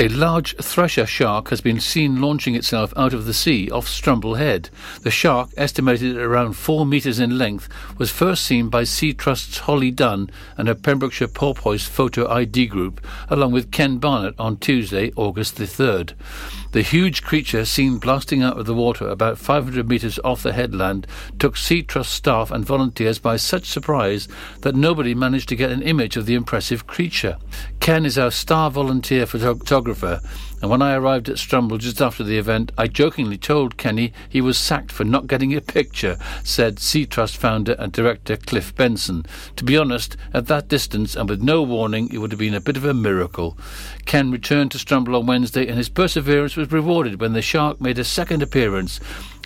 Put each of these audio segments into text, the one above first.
A large thresher shark has been seen launching itself out of the sea off Strumble Head. The shark, estimated at around four metres in length, was first seen by Sea Trust's Holly Dunn and her Pembrokeshire Porpoise Photo ID group, along with Ken Barnett on Tuesday, August the 3rd. The huge creature, seen blasting out of the water about 500 metres off the headland, took Sea Trust staff and volunteers by such surprise that nobody managed to get an image of the impressive creature. Ken is our star volunteer photographer, and when I arrived at Strumble just after the event, I jokingly told Kenny he was sacked for not getting a picture, said Sea Trust founder and director Cliff Benson. To be honest, at that distance and with no warning, it would have been a bit of a miracle. Ken returned to Strumble on Wednesday, and his perseverance was rewarded when the shark made a second appearance.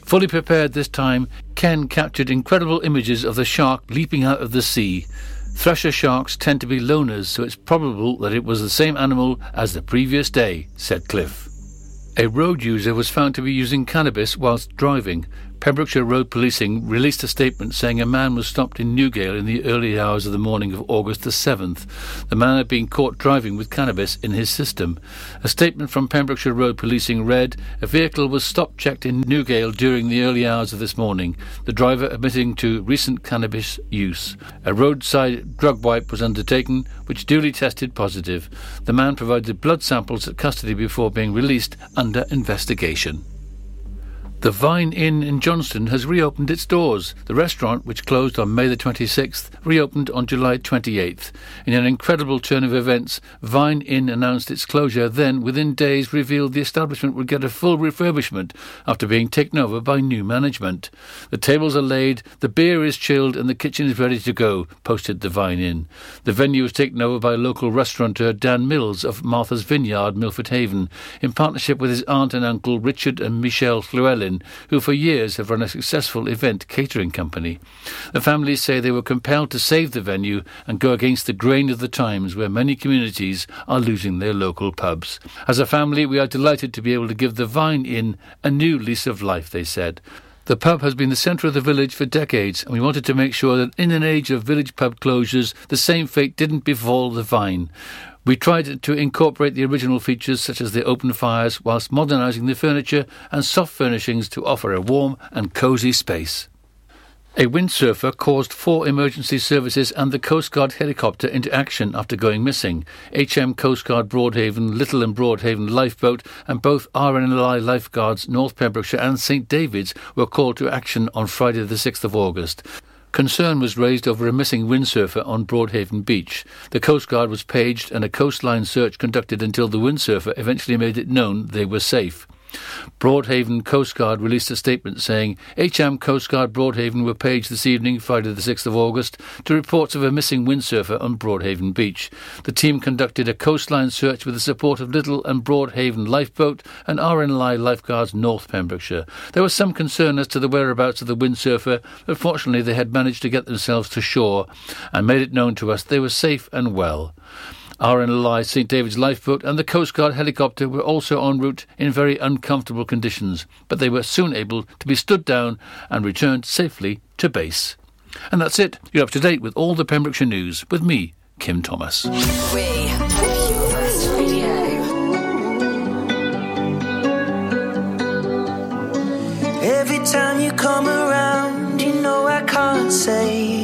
Fully prepared this time, Ken captured incredible images of the shark leaping out of the sea. Thresher sharks tend to be loners, so it's probable that it was the same animal as the previous day, said Cliff. A road user was found to be using cannabis whilst driving. Pembrokeshire Road Policing released a statement saying a man was stopped in Newgale in the early hours of the morning of August the 7th. The man had been caught driving with cannabis in his system. A statement from Pembrokeshire Road Policing read, A vehicle was stop checked in Newgale during the early hours of this morning, the driver admitting to recent cannabis use. A roadside drug wipe was undertaken, which duly tested positive. The man provided blood samples at custody before being released under investigation. The Vine Inn in Johnston has reopened its doors. The restaurant, which closed on May the 26th, reopened on July 28th. In an incredible turn of events, Vine Inn announced its closure, then, within days, revealed the establishment would get a full refurbishment after being taken over by new management. The tables are laid, the beer is chilled, and the kitchen is ready to go, posted the Vine Inn. The venue was taken over by local restaurateur Dan Mills of Martha's Vineyard, Milford Haven, in partnership with his aunt and uncle Richard and Michelle Who for years have run a successful event catering company. The families say they were compelled to save the venue and go against the grain of the times where many communities are losing their local pubs. As a family, we are delighted to be able to give the Vine Inn a new lease of life, they said. The pub has been the centre of the village for decades, and we wanted to make sure that in an age of village pub closures, the same fate didn't befall the Vine. We tried to incorporate the original features such as the open fires whilst modernising the furniture and soft furnishings to offer a warm and cosy space. A windsurfer caused four emergency services and the Coast Guard helicopter into action after going missing. HM Coast Guard Broadhaven, Little and Broadhaven Lifeboat, and both RNLI lifeguards North Pembrokeshire and St David's were called to action on Friday the 6th of August. Concern was raised over a missing windsurfer on Broadhaven Beach. The Coast Guard was paged and a coastline search conducted until the windsurfer eventually made it known they were safe. Broadhaven Coast Guard released a statement saying HM Coast Guard Broadhaven were paged this evening, Friday the 6th of August, to reports of a missing windsurfer on Broadhaven Beach. The team conducted a coastline search with the support of Little and Broadhaven Lifeboat and RNLI Lifeguards North Pembrokeshire. There was some concern as to the whereabouts of the windsurfer, but fortunately they had managed to get themselves to shore and made it known to us they were safe and well. RNLI St David's lifeboat and the Coast Guard helicopter were also en route in very uncomfortable conditions, but they were soon able to be stood down and returned safely to base. And that's it. You're up to date with all the Pembrokeshire news with me, Kim Thomas. Every time you come around, you know I can't say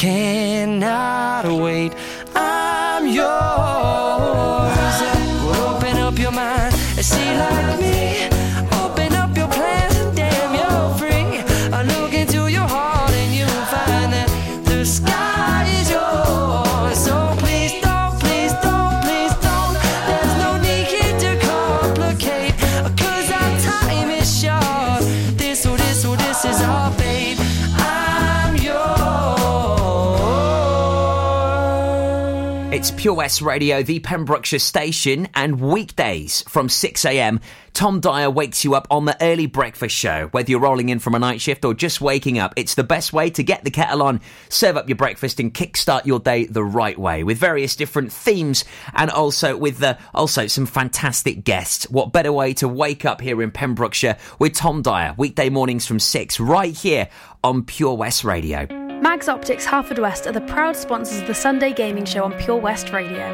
cannot wait. I'm yours. Pure West Radio, the Pembrokeshire station, and weekdays from 6am, Tom Dyer wakes you up on the early breakfast show. Whether you're rolling in from a night shift or just waking up, it's the best way to get the kettle on, serve up your breakfast, and kickstart your day the right way with various different themes and also with the, also some fantastic guests. What better way to wake up here in Pembrokeshire with Tom Dyer, weekday mornings from 6, right here on Pure West Radio. Mags Optics Haverfordwest are the proud sponsors of the Sunday Gaming Show on Pure West Radio.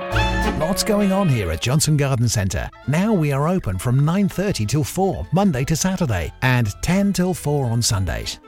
Lots going on here at Johnston Garden Centre. Now we are open from 9:30 till 4 Monday to Saturday and 10 till 4 on Sundays.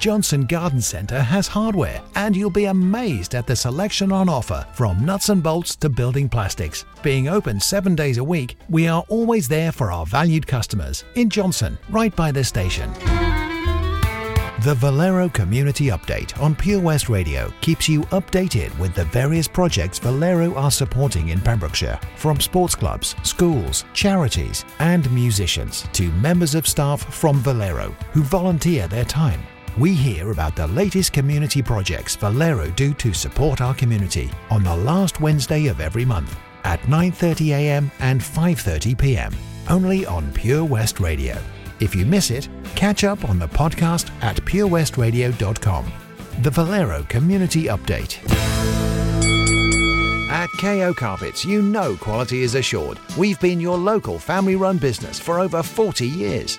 Johnston Garden Centre has hardware, and you'll be amazed at the selection on offer from nuts and bolts to building plastics. Being open seven days a week, we are always there for our valued customers in Johnston, right by the station. The Valero Community Update on Pure West Radio keeps you updated with the various projects Valero are supporting in Pembrokeshire, from sports clubs, schools, charities, and musicians to members of staff from Valero who volunteer their time. We hear about the latest community projects Valero do to support our community on the last Wednesday of every month at 9:30 a.m. and 5:30 p.m. only on Pure West Radio. If you miss it, catch up on the podcast at purewestradio.com. The Valero Community Update. At KO Carpets, you know quality is assured. We've been your local family run business for over 40 years.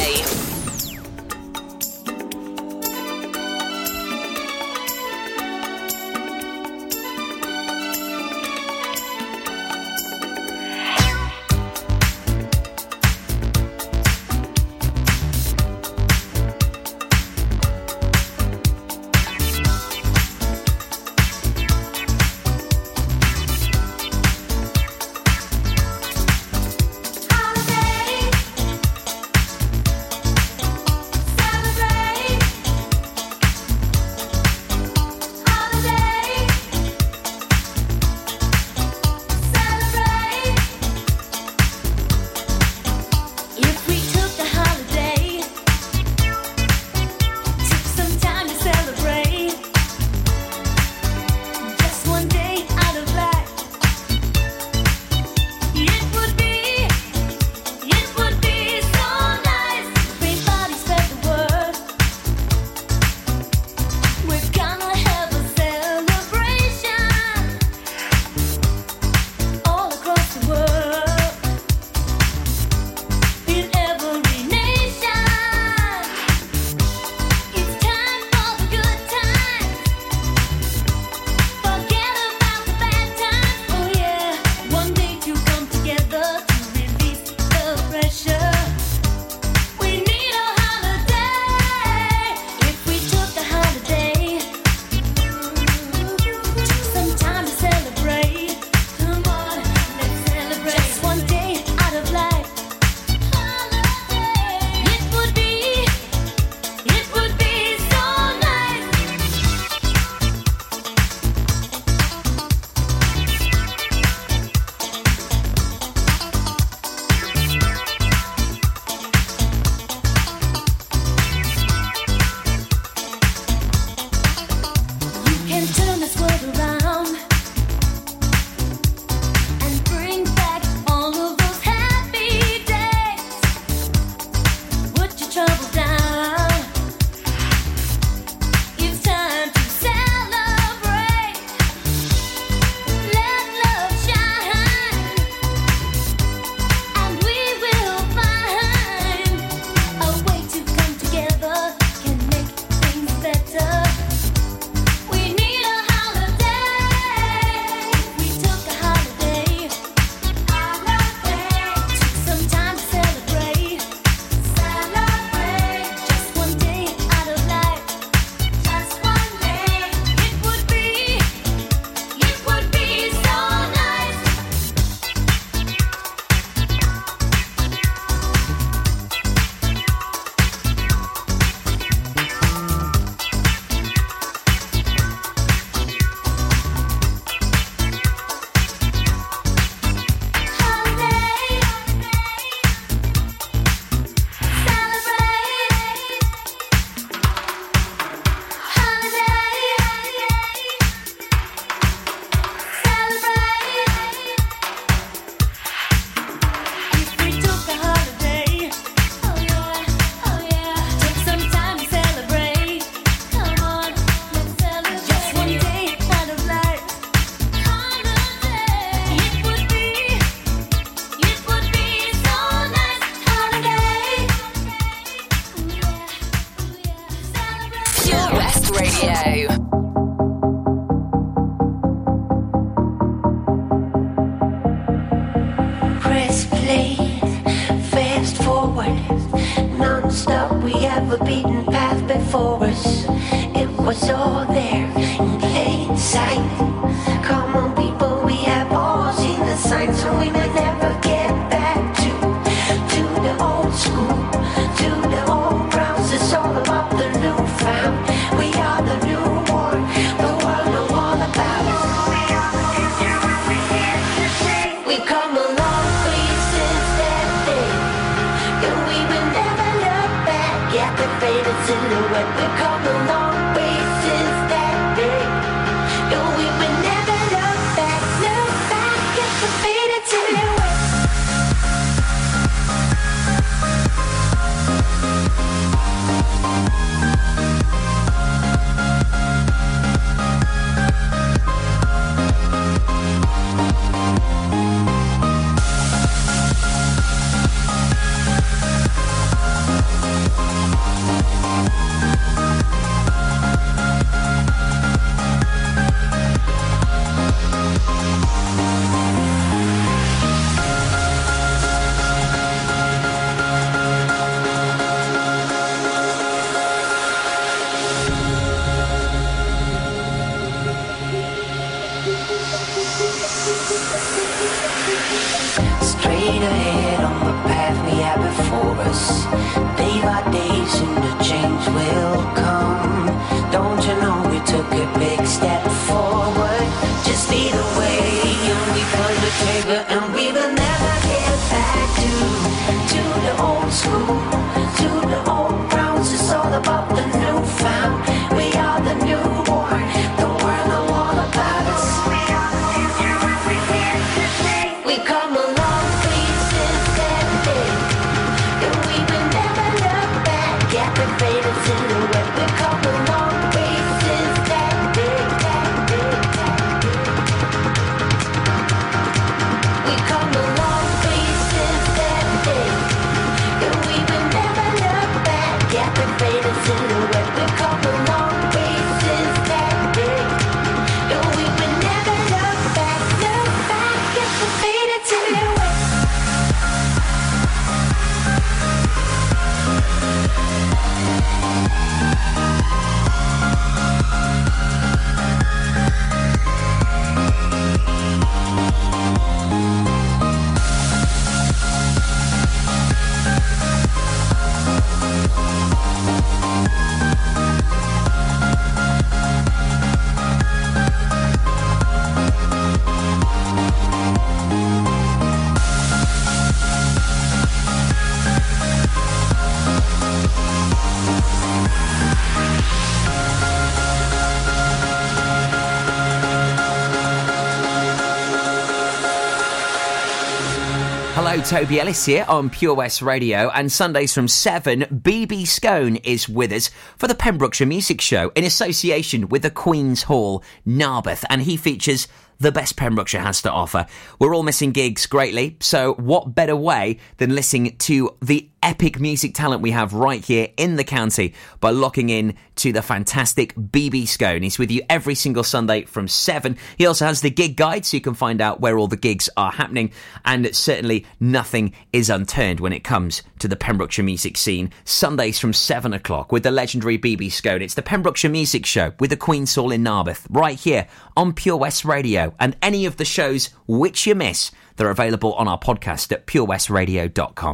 Toby Ellis here on Pure West Radio, and Sundays from 7, BB Skone is with us for the Pembrokeshire Music Show in association with the Queen's Hall, Narberth, and he features the best Pembrokeshire has to offer. We're all missing gigs greatly, so what better way than listening to the epic music talent we have right here in the county by locking in to the fantastic BB Skone. He's with you every single Sunday from 7. He also has the gig guide so you can find out where all the gigs are happening and certainly nothing is unturned when it comes to the Pembrokeshire music scene. Sundays from 7 o'clock with the legendary BB Skone. It's the Pembrokeshire Music Show with the Queen's Hall in Narberth right here on Pure West Radio and any of the shows which you miss they're available on our podcast at purewestradio.com.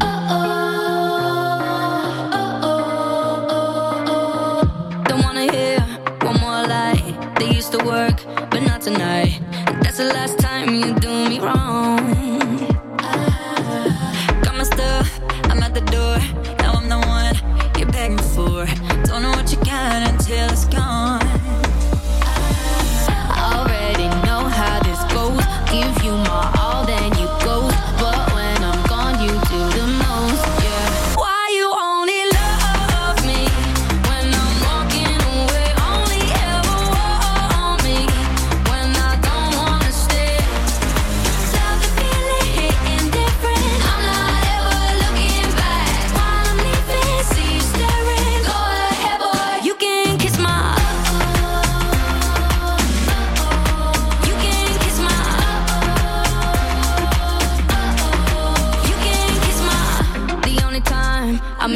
Used to work, but not tonight. That's the last time you do me wrong. Got my stuff, I'm at the door. Now I'm the one you're. Don't know what you got until it's gone.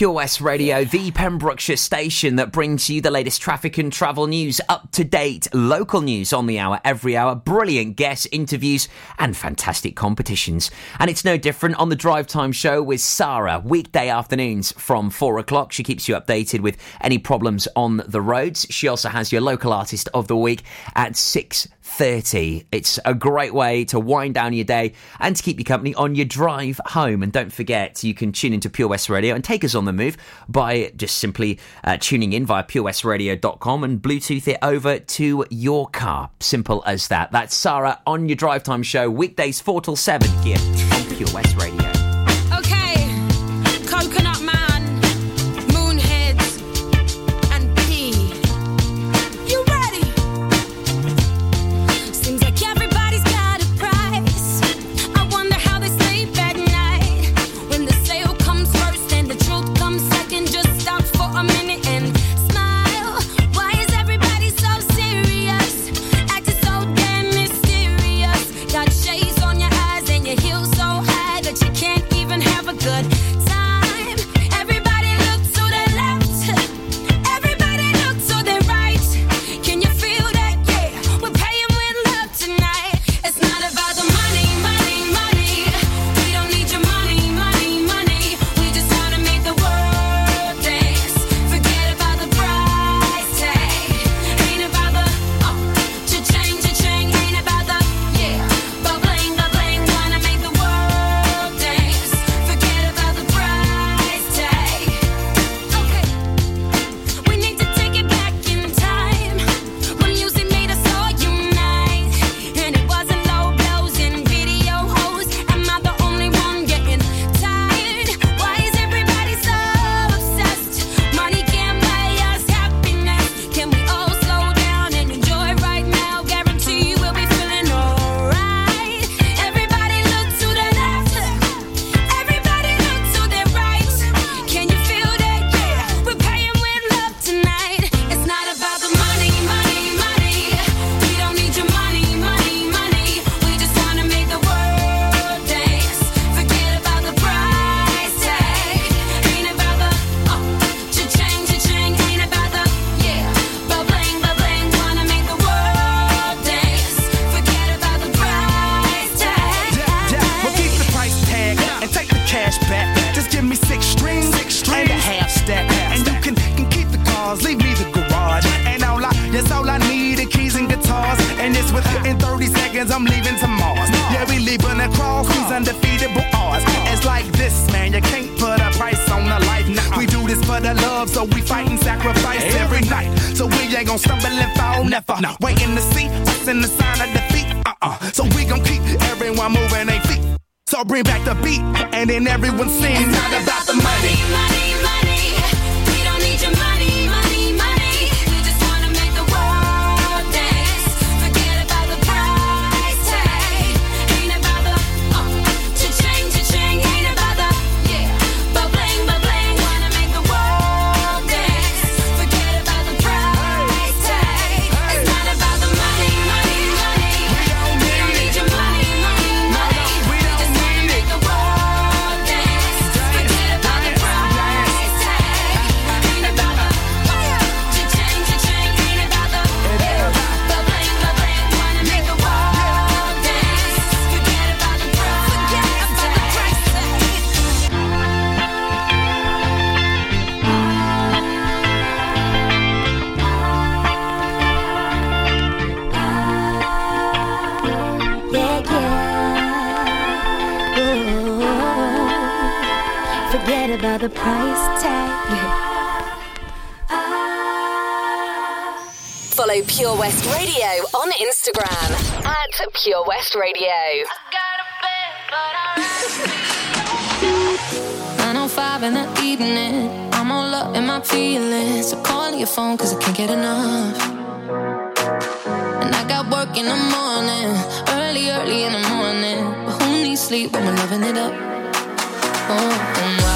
Pure West Radio, the Pembrokeshire station that brings you the latest traffic and travel news, up to date local news on the hour, every hour, brilliant guest interviews, and fantastic competitions. And it's no different on the Drive Time show with Sarah, weekday afternoons from four o'clock. She keeps you updated with any problems on the roads. She also has your local artist of the week at six 30. It's a great way to wind down your day and to keep you company on your drive home. And don't forget, you can tune into Pure West Radio and take us on the move by just simply uh, tuning in via purewestradio.com and Bluetooth it over to your car. Simple as that. That's Sarah on your drive time show, weekdays 4 till 7 here on Pure West Radio. Pure West Radio on Instagram at Pure West Radio. Nine on five in the evening. I'm all up in my feelings. So call your phone cause I can't get enough. And I got work in the morning, early, early in the morning. But who needs sleep when we're loving it up? Oh, oh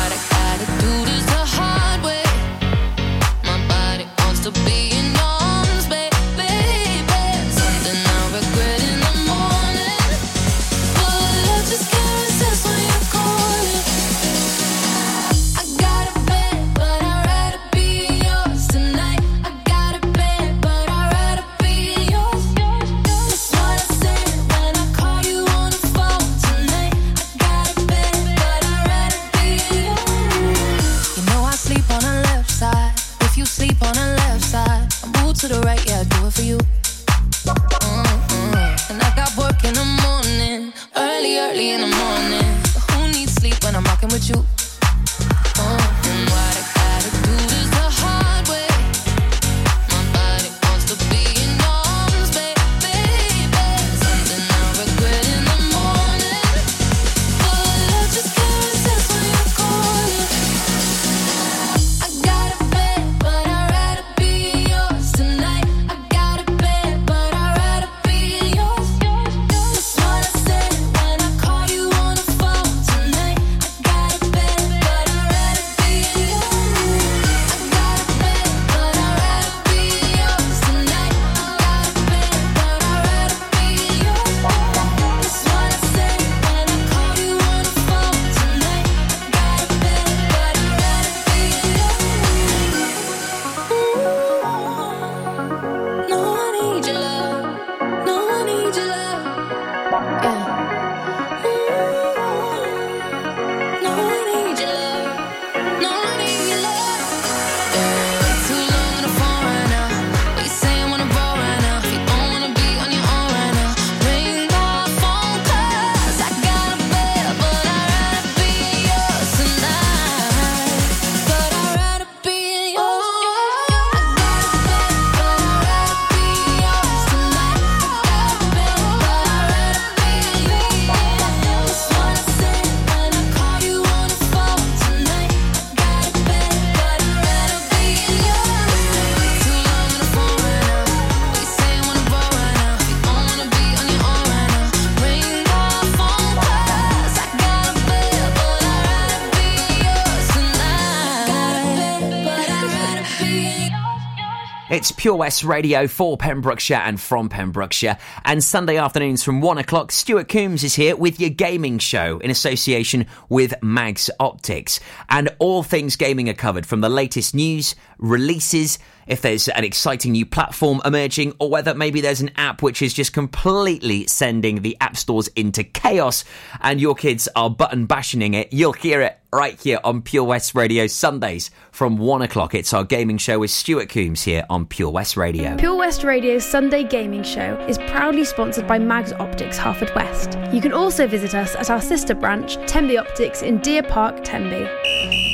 Pure West Radio for Pembrokeshire and from Pembrokeshire. And Sunday afternoons from one o'clock, Stuart Coombs is here with your gaming show in association with Mags Optics. And all things gaming are covered from the latest news, releases, if there's an exciting new platform emerging, or whether maybe there's an app which is just completely sending the app stores into chaos and your kids are button bashing it, you'll hear it right here on Pure West Radio Sundays from one o'clock. It's our gaming show with Stuart Coombs here on Pure West Radio. Pure West Radio's Sunday Gaming Show is proudly sponsored by Mags Optics Harford West. You can also visit us at our sister branch, Tenby Optics in Deer Park, Tenby.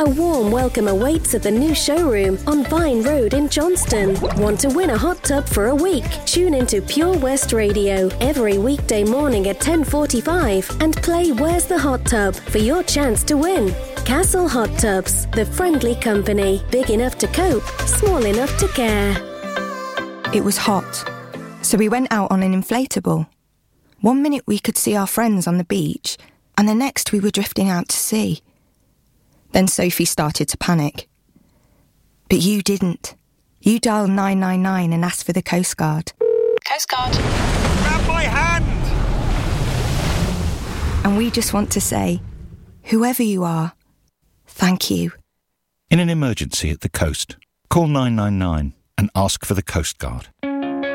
A warm welcome awaits at the new showroom on Vine Road in Johnston. Want to win a hot tub for a week? Tune into Pure West Radio every weekday morning at 10:45 and play Where's the Hot Tub for your chance to win. Castle Hot Tubs, the friendly company, big enough to cope, small enough to care. It was hot, so we went out on an inflatable. One minute we could see our friends on the beach, and the next we were drifting out to sea. Then Sophie started to panic. But you didn't. You dialed 999 and asked for the Coast Guard. Coast Guard. Grab my hand! And we just want to say, whoever you are, thank you. In an emergency at the coast, call 999 and ask for the Coast Guard.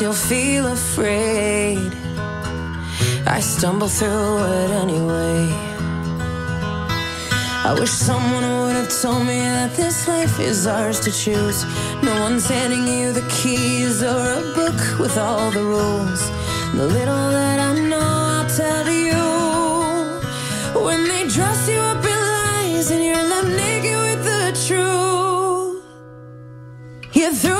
Still feel afraid. I stumble through it anyway. I wish someone would have told me that this life is ours to choose. No one's handing you the keys or a book with all the rules. The little that I know, I'll tell you. When they dress you up in lies and you're left naked with the truth, you throw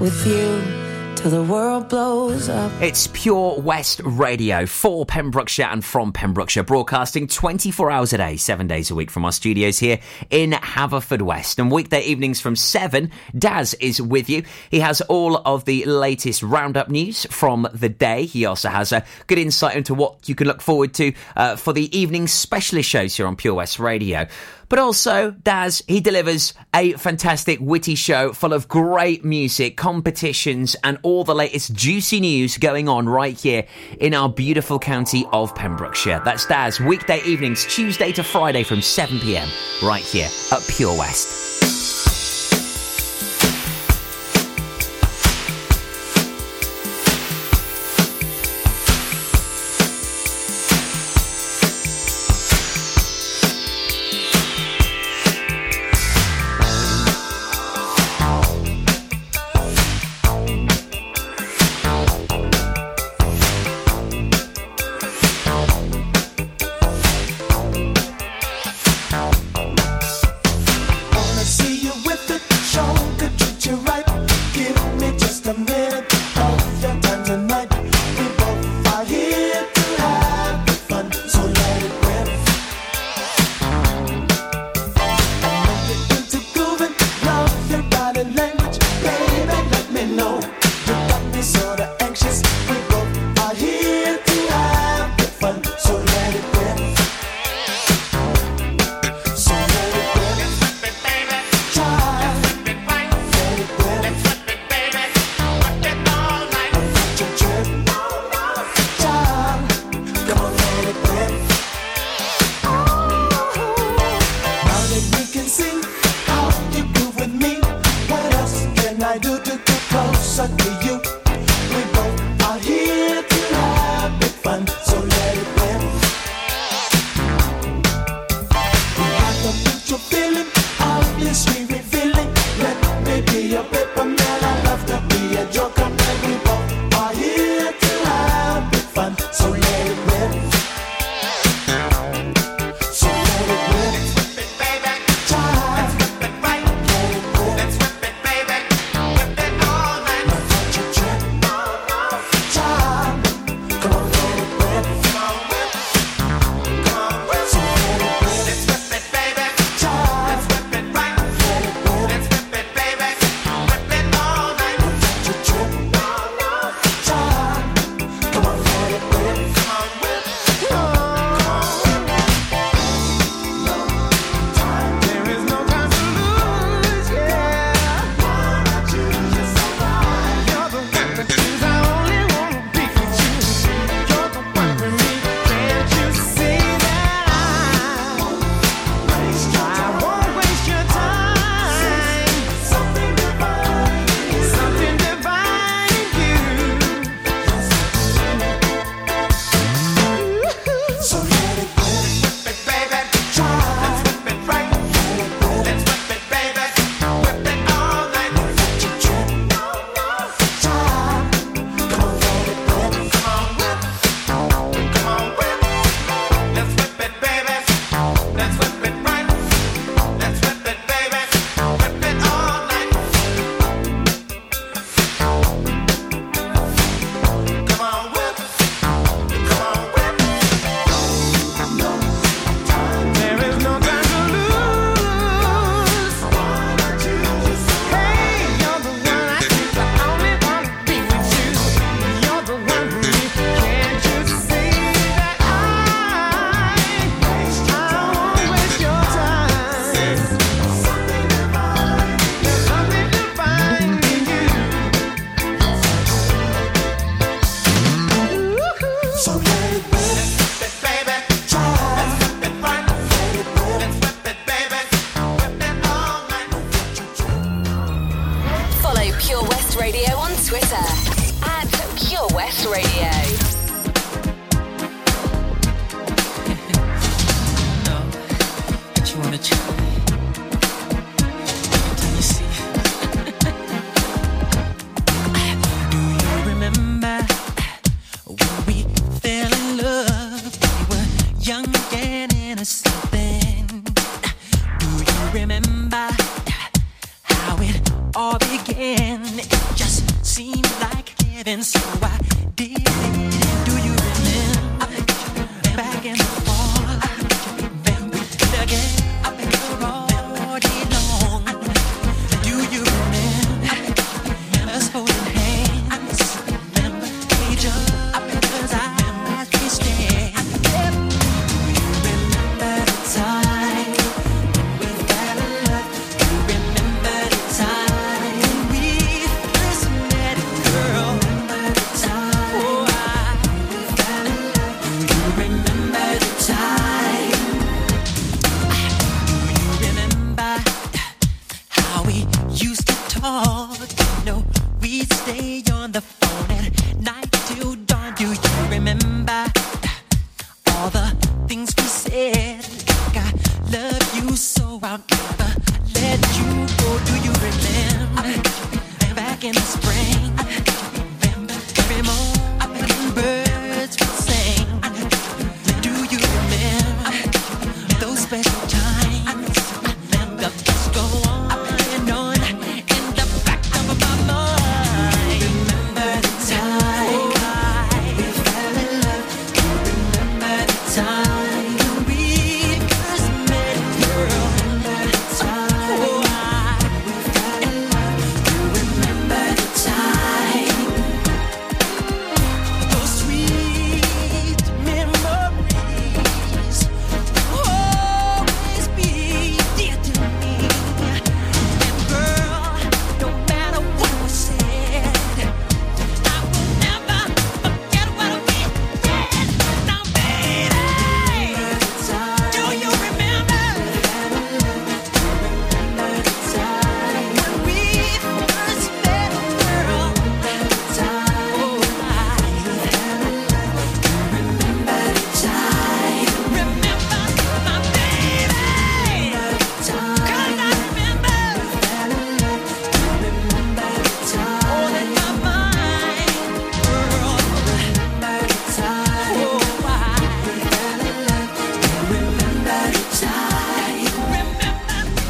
with you till the world blows up. It's Pure West Radio for Pembrokeshire and from Pembrokeshire, broadcasting 24 hours a day, seven days a week from our studios here in Haverfordwest. And weekday evenings from 7, Daz is with you. He has all of the latest roundup news from the day. He also has a good insight into what you can look forward to uh, for the evening specialist shows here on Pure West Radio. But also, Daz, he delivers a fantastic, witty show full of great music, competitions, and all the latest juicy news going on right here in our beautiful county of Pembrokeshire. That's Daz, weekday evenings, Tuesday to Friday from 7 pm, right here at Pure West.